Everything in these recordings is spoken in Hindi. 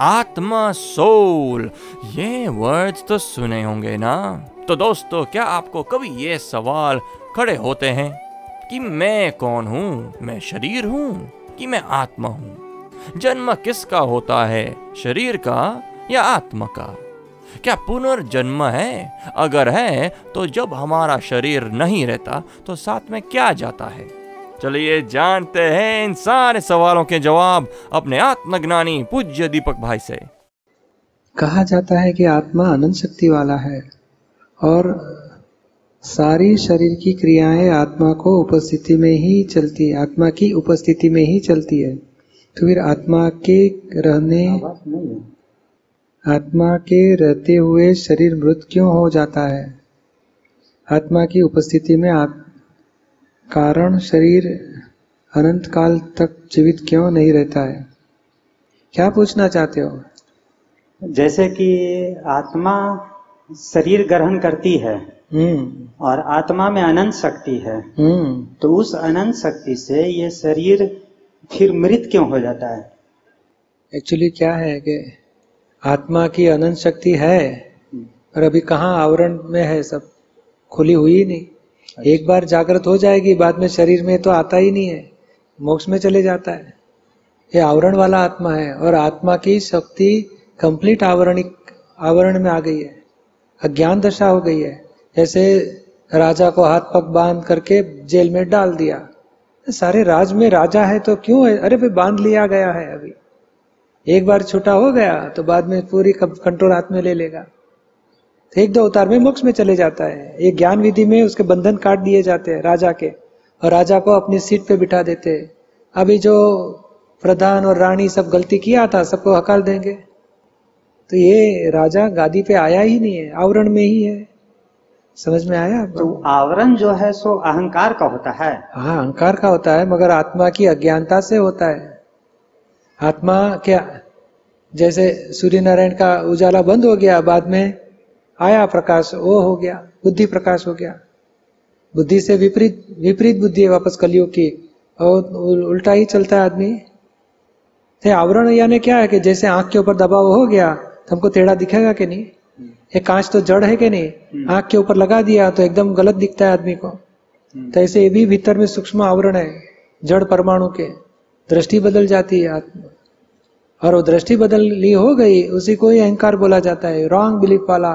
आत्मा, सोल। ये वर्ड्स तो सुने होंगे ना? तो दोस्तों, क्या आपको कभी ये सवाल खड़े होते हैं कि मैं कौन हूँ? मैं शरीर हूँ कि मैं आत्मा हूँ? जन्म किसका होता है? शरीर का या आत्मा का? क्या पुनर्जन्म है? अगर है तो जब हमारा शरीर नहीं रहता तो साथ में क्या जाता है? चलिए जानते हैं इन सारे सवालों के जवाब अपने आत्मज्ञानी पूज्य दीपक भाई से। कहा जाता है कि आत्मा अनंत शक्ति वाला है और सारी शरीर की क्रियाएँ आत्मा को उपस्थिति में ही चलती है आत्मा की उपस्थिति में ही चलती है। तो फिर आत्मा के रहने आत्मा के रहते हुए शरीर मृत क्यों हो जाता है? आत्मा की उपस्थिति में आत, कारण शरीर अनंत काल तक जीवित क्यों नहीं रहता है? क्या पूछना चाहते हो? जैसे कि आत्मा शरीर ग्रहण करती है हम्म। और आत्मा में अनंत शक्ति है हम्म। तो उस अनंत शक्ति से ये शरीर फिर मृत क्यों हो जाता है? एक्चुअली क्या है कि आत्मा की अनंत शक्ति है पर अभी कहाँ आवरण में है सब? खुली हुई ही एक बार जागृत हो जाएगी, बाद में शरीर में तो आता ही नहीं है, मोक्ष में चले जाता है। ये आवरण वाला आत्मा है और आत्मा की शक्ति कंप्लीट आवरणिक, आवरण में आ गई है, अज्ञान दशा हो गई है। जैसे राजा को हाथ पग बाँध करके जेल में डाल दिया। सारे राज में राजा है तो क्यों है? अरे भाई, बाँध लिया गया है अभी। एक बार छूटा हो गया तो बाद में पूरी कंट्रोल हाथ में ले लेगा। एक दो अवतार में मोक्ष में चले जाता है। एक ज्ञान विधि में उसके बंधन काट दिए जाते हैं राजा के और राजा को अपनी सीट पे बिठा देते हैं। अभी जो प्रधान और रानी सब गलती किया था सबको हकाल देंगे। तो ये राजा गादी पे आया ही नहीं है आवरण में ही है। समझ में आया? तो आवरण जो है सो अहंकार का होता है। हाँ अहंकार का होता है मगर आत्मा की अज्ञानता से होता है। आत्मा क्या जैसे सूर्य नारायण का उजाला बंद हो गया बाद में आया प्रकाश वो हो गया बुद्धि प्रकाश हो गया। बुद्धि से विपरीत विपरीत बुद्धि है वापस कलियुग की। और उल्टा ही चलता है आदमी। तो आवरण यानी क्या है कि जैसे आँख के ऊपर दबाव हो गया तो हमको टेढ़ा दिखेगा कि नहीं? ये कांच तो जड़ है कि नहीं? आँख के ऊपर लगा दिया तो एकदम गलत दिखता है आदमी को। तो ऐसे ये भी भीतर में सूक्ष्म आवरण है जड़ परमाणु के। दृष्टि बदल जाती है आत्मा। और वो दृष्टि बदल ली हो गई उसी को ही अहंकार बोला जाता है रॉन्ग बिलीफ वाला।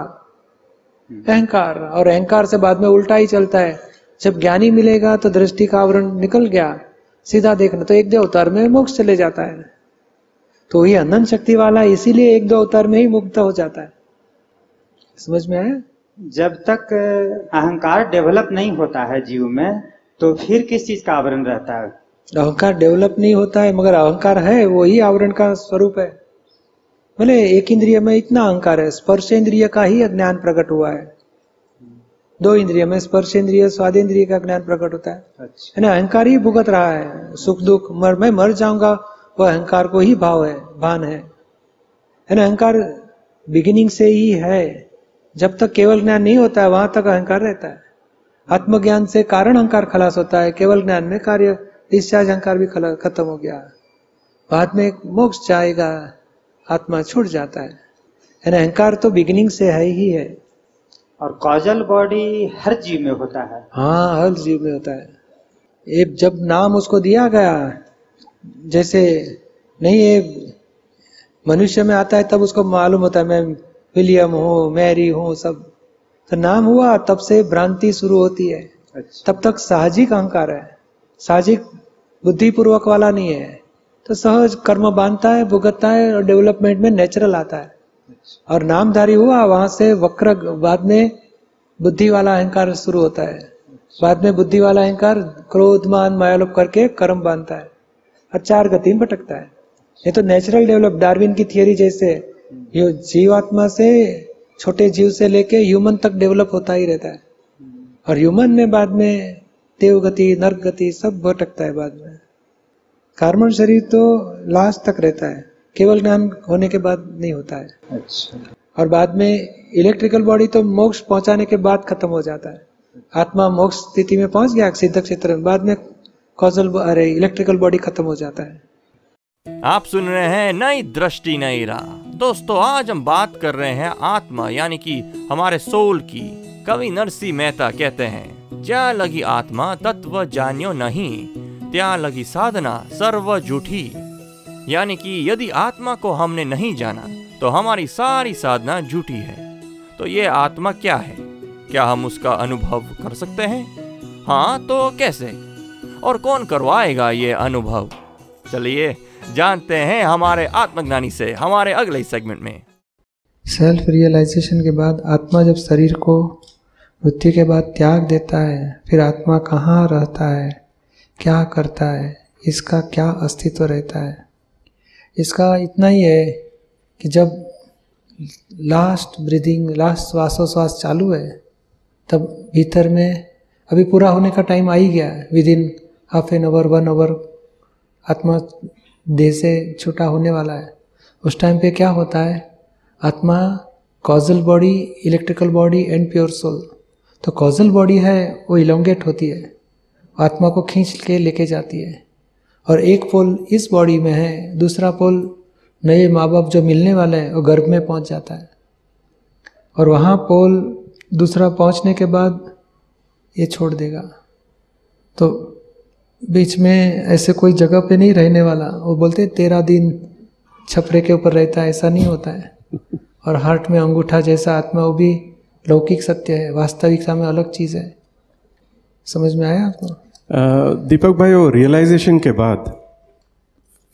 अहंकार। और अहंकार से बाद में उल्टा ही चलता है। जब ज्ञानी मिलेगा तो दृष्टि का आवरण निकल गया। सीधा देखना तो एक दो अवतार में मोक्ष चले जाता है। तो ये अनंत शक्ति वाला इसीलिए एक दो अवतार में ही मुक्त हो जाता है। समझ में आया? जब तक अहंकार डेवलप नहीं होता है जीव में तो फिर किस चीज़ का आवरण रहता है? अहंकार डेवलप नहीं होता है मगर अहंकार है वही आवरण का स्वरूप है। बोले एक इंद्रिय में इतना अहंकार है स्पर्श इंद्रिय का ही अज्ञान प्रकट हुआ है। दो इंद्रिय में स्पर्श इंद्रिय स्वाद इंद्रिय का ज्ञान प्रकट होता है। अच्छा। ना अहंकार ही भुगत रहा है। सुख दुख मर मैं मर जाऊँगा वह अहंकार को ही भाव है भान है। है ना अहंकार बिगिनिंग से ही है। जब तक केवल ज्ञान नहीं होता है वहाँ तक अहंकार रहता है। आत्मज्ञान से कारण अहंकार खलास होता है केवल ज्ञान में कार्य डिस्चार्ज अहंकार भी खत्म हो गया। बाद में मोक्ष जाएगा। आत्मा छूट जाता है। है ना अहंकार तो बिगिनिंग से है ही है। और कॉजल बॉडी हर जीव में होता है। हाँ हर जीव में होता है। ये जब नाम उसको दिया गया जैसे नहीं ये मनुष्य में आता है तब उसको मालूम होता है मैं विलियम हूँ मैरी हूँ सब। तो नाम हुआ तब से भ्रांति शुरू होती है। अच्छा। तब तक साहजिक अहंकार है। साहजिक बुद्धिपूर्वक वाला नहीं है। तो सहज कर्म बांधता है, भुगतता है और डेवलपमेंट में नेचुरल आता है। और नामधारी हुआ, वहाँ से वक्र, बाद में बुद्धि वाला अहंकार शुरू होता है। बाद में बुद्धि वाला अहंकार क्रोध, मान, मायालोप करके कर्म बांधता है और चार गति में भटकता है। ये तो नेचुरल डेवलप डार्विन की थियोरी जैसे, ये जीवात्मा से, छोटे जीव से लेके ह्यूमन तक डेवलप होता ही रहता है। और ह्यूमन में बाद में देव गति नर्क गति सब भटकता है बाद में। कार्बन शरीर तो लास्ट तक रहता है। केवल ज्ञान होने के बाद नहीं होता है। अच्छा। और बाद में इलेक्ट्रिकल बॉडी तो मोक्ष पहुँचाने के बाद खत्म हो जाता है। आत्मा मोक्ष स्थिति में पहुँच गया सिद्ध क्षेत्र में। बाद में कॉजल अरे इलेक्ट्रिकल बॉडी खत्म हो जाता है। आप सुन रहे हैं नई दृष्टि नई राह। दोस्तों आज हम बात कर रहे हैं आत्मा यानी कि हमारे सोल की। कवि नरसी मेहता कहते हैं ज्या लगी आत्मा तत्व जानियो नहीं। त्या लगी साधना सर्व झूठी यानी कि यदि आत्मा को हमने नहीं जाना तो हमारी सारी साधना झूठी है। तो ये आत्मा क्या है? क्या हम उसका अनुभव कर सकते हैं? हाँ तो कैसे? और कौन करवाएगा ये अनुभव? चलिए, जानते हैं हमारे आत्मज्ञानी से, हमारे अगले सेगमेंट में। सेल्फ रियलाइजेशन के बाद आत्मा जब शरीर को मृत्यु के बाद त्याग देता है, फिर आत्मा कहाँ रहता है? क्या करता है? इसका क्या अस्तित्व रहता है? इसका इतना ही है कि जब लास्ट ब्रीदिंग लास्ट श्वासोश्वास चालू है, तब भीतर में अभी पूरा होने का टाइम आ ही गया है। Within half an hour one hour आत्मा देह से छुटा होने वाला है। उस टाइम पे क्या होता है? आत्मा causal body electrical body and pure soul तो कॉजल बॉडी है, वो इलोंगेट होती है। आत्मा को खींच के लेके जाती है। और एक पोल इस बॉडी में है, दूसरा पोल नए माँ बाप जो मिलने वाले हैं, वो गर्भ में पहुँच जाता है। और वहाँ पोल दूसरा पहुँचने के बाद ये छोड़ देगा। तो बीच में ऐसे कोई जगह पे नहीं रहने वाला। वो बोलते तेरह दिन छपरे के ऊपर रहता है, ऐसा नहीं होता है। और हार्ट में अंगूठा जैसा आत्मा, वो भी लौकिक सत्य है, वास्तविकता में अलग चीज़ है। समझ में आया आपको? दीपक भाई वो रियलाइजेशन के बाद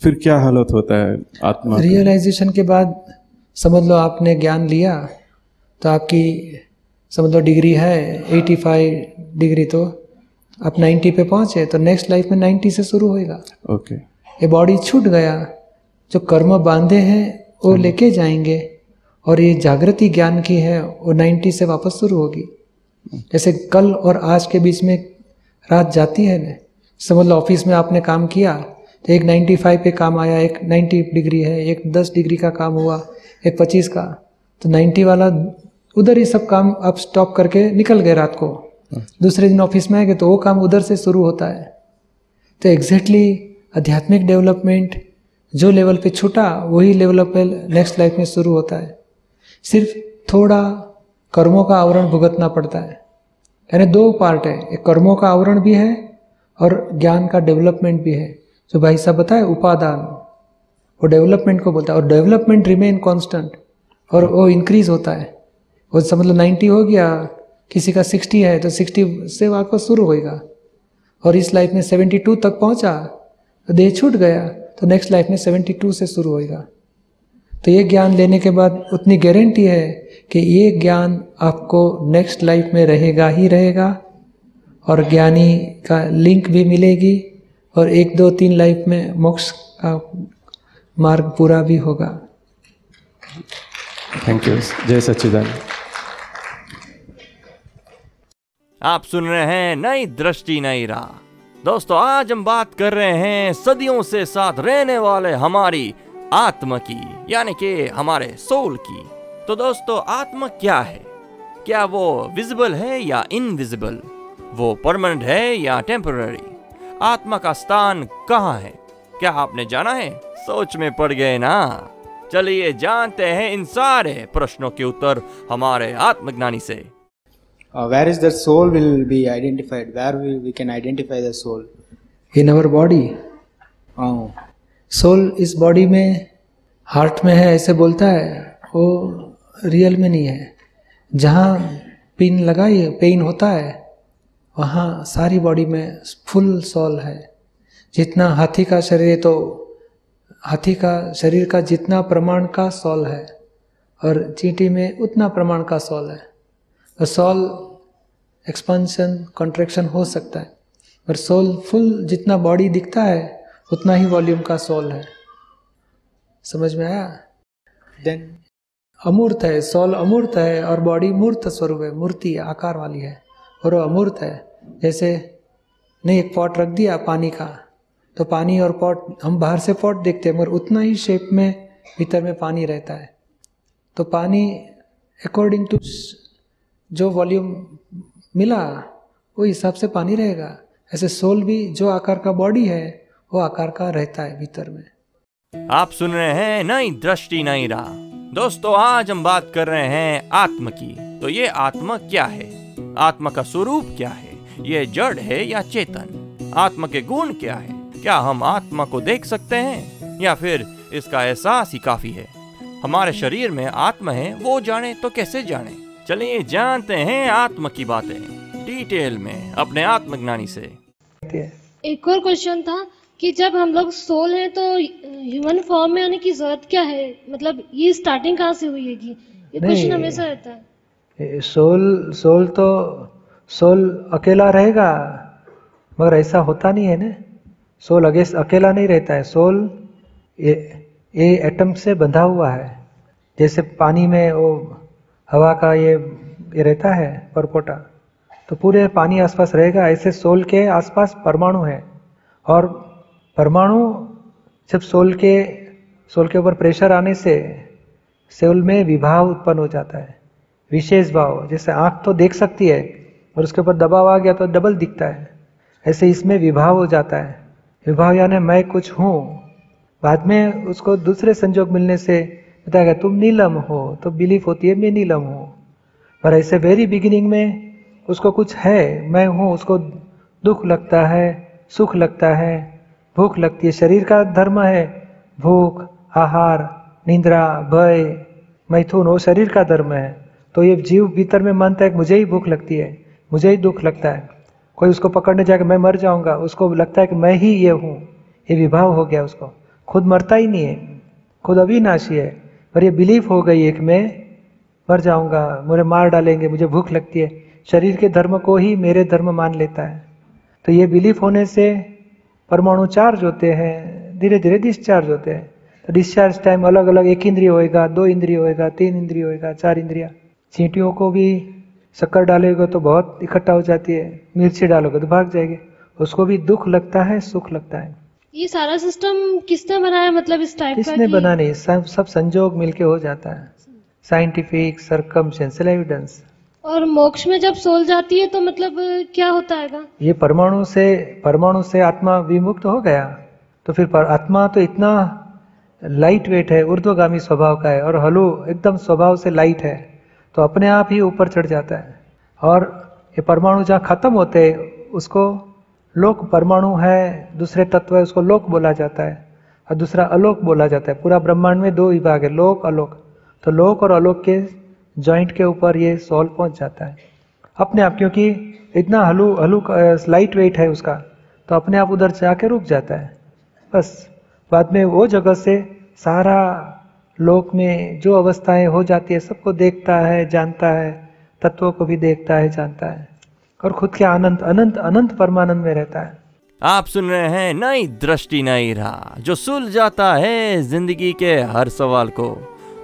फिर क्या हालत होता है आत्मा रियलाइजेशन के बाद समझ लो आपने ज्ञान लिया तो आपकी समझ लो डिग्री है 85 डिग्री तो आप 90 पे पहुँचे तो नेक्स्ट लाइफ में 90 से शुरू होएगा। ओके ये बॉडी छूट गया जो कर्म बांधे हैं वो लेके जाएँगे और ये जागृति ज्ञान की है वो 90 से वापस शुरू होगी। जैसे कल और आज के बीच में रात जाती है ना समझ लो ऑफ़िस में आपने काम किया तो एक 95 पे काम आया, एक 90 डिग्री है, एक 10 डिग्री का काम हुआ, एक 25 का तो 90 वाला उधर ही सब काम आप स्टॉप करके निकल गए रात को। दूसरे दिन ऑफ़िस में आएँगे तो वो काम उधर से शुरू होता है। तो एग्जैक्टली आध्यात्मिक डेवलपमेंट जो लेवल पे छूटा, वही लेवल पे नेक्स्ट लाइफ में शुरू होता है। सिर्फ़ थोड़ा कर्मों का आवरण भुगतना पड़ता है। यानी दो पार्ट है, एक कर्मों का आवरण भी है और ज्ञान का डेवलपमेंट भी है। जो भाई साहब बताए, उपादान, वो डेवलपमेंट को बोलता है। और डेवलपमेंट रिमेन कांस्टेंट और वो इंक्रीज होता है। वो समझ लो नाइन्टी हो गया, किसी का सिक्सटी है तो सिक्सटी से वापस शुरू होएगा। और इस लाइफ में सेवेंटी टू तक पहुँचा तो देह छूट गया तो नेक्स्ट लाइफ में सेवेंटी टू से शुरू होएगा। तो ये ज्ञान लेने के बाद उतनी गारंटी है कि ये ज्ञान आपको नेक्स्ट लाइफ में रहेगा ही रहेगा और ज्ञानी का लिंक भी मिलेगी और एक दो तीन लाइफ में मोक्ष का मार्ग पूरा भी होगा। थैंक यू जय सच्चिदानंद। आप सुन रहे हैं नई दृष्टि नई राह। दोस्तों आज हम बात कर रहे हैं सदियों से साथ रहने वाले हमारी आत्मा की यानी कि हमारे सोल की। तो दोस्तों आत्मा क्या है? क्या वो विजिबल है या इनविजिबल वो परमानेंट है या टेम्पररी आत्मा का स्थान कहाँ है? क्या आपने जाना है? सोच में पड़ गए ना? चलिए जानते हैं इन सारे प्रश्नों के उत्तर हमारे आत्मज्ञानी से। Where is is the soul will be identified? Where we, we can identify the soul? In our body Oh, soul इस बॉडी में हार्ट में है ऐसे बोलता है। वो रियल में नहीं है। जहाँ पिन लगाई, पेन होता है, वहाँ सारी बॉडी में फुल सॉल है। जितना हाथी का शरीर तो हाथी का शरीर का जितना प्रमाण का सॉल है और चींटी में उतना प्रमाण का सॉल है। और सॉल एक्सपांशन कॉन्ट्रेक्शन हो सकता है। पर सोल फुल जितना बॉडी दिखता है, उतना ही वॉल्यूम का सोल है। समझ में आया? Then अमूर्त है, सोल अमूर्त है और बॉडी मूर्त स्वरूप है, मूर्ति आकार वाली है और वो अमूर्त है। जैसे, नहीं, एक पॉट रख दिया पानी का तो पानी और पॉट, हम बाहर से पॉट देखते हैं, मगर उतना ही शेप में भीतर में पानी रहता है। तो पानी अकॉर्डिंग टू जो वॉल्यूम मिला, वो हिसाब से पानी रहेगा। ऐसे सोल भी, जो आकार का बॉडी है, वो आकार का रहता है भीतर में। आप सुन रहे हैं नई दृष्टि नई राह। दोस्तों, आज हम बात कर रहे हैं आत्म की। तो ये आत्मा क्या है? आत्मा का स्वरूप क्या है? ये जड़ है या चेतन? आत्मा के गुण क्या है? क्या हम आत्मा को देख सकते हैं? या फिर इसका एहसास ही काफ़ी है? हमारे शरीर में आत्मा है, वो जाने तो कैसे जाने? चलिए जानते हैं आत्मा की बातें। डिटेल में, अपने आत्मज्ञानी से। एक और क्वेश्चन था कि जब हम लोग सोल हैं तो ह्यूमन फॉर्म में आने की ज़रूरत क्या है? मतलब ये स्टार्टिंग कहाँ से हुई है कि ये क्वेश्चन हमेशा रहता है। सोल सोल तो सोल अकेला रहेगा मगर ऐसा होता नहीं है ना। सोल अगे अकेला नहीं रहता है। सोल ये ये एटम से बंधा हुआ है। जैसे पानी में वो हवा का ये ये रहता है परपोटा तो पूरे पानी आसपास रहेगा। ऐसे सोल के आसपास परमाणु है। और परमाणु जब सोल के सोल के ऊपर प्रेशर आने से सोल में विभाव उत्पन्न हो जाता है, विशेष भाव, जैसे आँख तो देख सकती है और उसके ऊपर दबाव आ गया तो डबल दिखता है। ऐसे इसमें विभाव हो जाता है। विभाव यानी मैं कुछ हूँ। बाद में उसको दूसरे संजोग मिलने से बताएगा, तुम नीलम हो तो बिलीफ होती है मैं नीलम हूँ। पर ऐसे वेरी बिगिनिंग में उसको कुछ है, मैं हूँ, उसको दुख लगता है, सुख लगता है। भूख लगती है। शरीर का धर्म है, भूख, आहार, निंद्रा, भय, मैथुन, वो शरीर का धर्म है। तो ये जीव भीतर में मानता है मुझे ही भूख लगती है, मुझे ही दुख लगता है। कोई उसको पकड़ने जाके मैं मर जाऊँगा, उसको लगता है कि मैं ही ये हूँ, ये विभाव हो गया उसको। खुद मरता ही नहीं है, खुद अविनाशी है, पर ये बिलीफ हो गई एक मैं मर जाऊँगा, मुझे मार डालेंगे, मुझे भूख लगती है। शरीर के धर्म को ही मेरे धर्म मान लेता है। तो ये बिलीफ होने से परमाणु चार्ज होते हैं धीरे धीरे डिस्चार्ज होते हैं। तो डिस्चार्ज टाइम अलग अलग एक इंद्रिय होएगा दो इंद्रिय होएगा तीन इंद्रिय होएगा चार इंद्रिया। चींटियों को भी शक्कर डालोगे तो बहुत इकट्ठा हो जाती है मिर्ची डालोगे तो भाग जाएगी। उसको भी दुख लगता है सुख लगता है। ये सारा सिस्टम किसने बनाया? मतलब इस टाइप किसने कि- बना नहीं सब सब संजोग मिलके हो जाता है। साइंटिफिक सरकमस्टेंशियल एविडेंस और मोक्ष में जब सोल जाती है तो मतलब क्या होता है ये परमाणु से परमाणु से आत्मा विमुक्त हो गया। तो फिर आत्मा तो इतना लाइट वेट है, ऊर्ध्वगामी स्वभाव का है, और हलु एकदम स्वभाव से लाइट है तो अपने आप ही ऊपर चढ़ जाता है। और ये परमाणु जहाँ खत्म होते, उसको लोक परमाणु है, दूसरे तत्व है, उसको लोक बोला जाता है, और दूसरा अलोक बोला जाता है। पूरा ब्रह्मांड में दो विभाग है, लोक, अलोक। तो लोक और अलोक के जॉइंट के ऊपर ये सोल पहुँच जाता है। अपने आप, क्योंकि इतना हलू हलू लाइट वेट है उसका तो अपने आप उधर जाके रुक जाता है। बस, बाद में वो जगह से सारा लोक में जो अवस्थाएँ हो जाती है, सबको देखता है, जानता है, तत्वों को भी देखता है, जानता है। और खुद के आनंद अनंत अनंत परमानंद में रहता है। आप सुन रहे हैं नई दृष्टि, नई राह, जो सुल जाता है ज़िंदगी के हर सवाल को।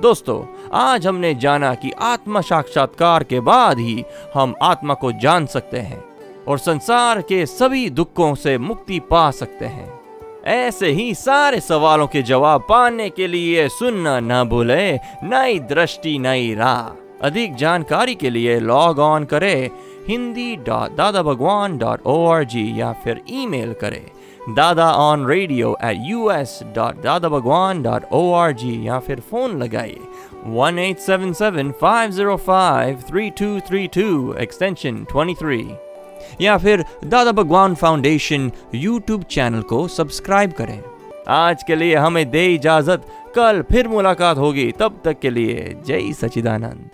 दोस्तों, आज हमने जाना कि आत्मा साक्षात्कार के बाद ही हम आत्मा को जान सकते हैं और संसार के सभी दुखों से मुक्ति पा सकते हैं। ऐसे ही सारे सवालों के जवाब पाने के लिए सुनना न भूले, नई दृष्टि, नई राह। अधिक जानकारी के लिए लॉग ऑन करें। Hindi dot Dada Bhagwan dot O R G या फिर ईमेल करें। Dada on radio at U S dot Dada Bhagwan dot O R G या फिर फ़ोन लगाइए one eight seven seven five zero five three two three two extension twenty three या फिर Dada Bhagwan foundation YouTube channel को सब्सक्राइब करें। आज के लिए हमें दे इजाज़त। कल फिर मुलाकात होगी। तब तक के लिए जय सचिदानंद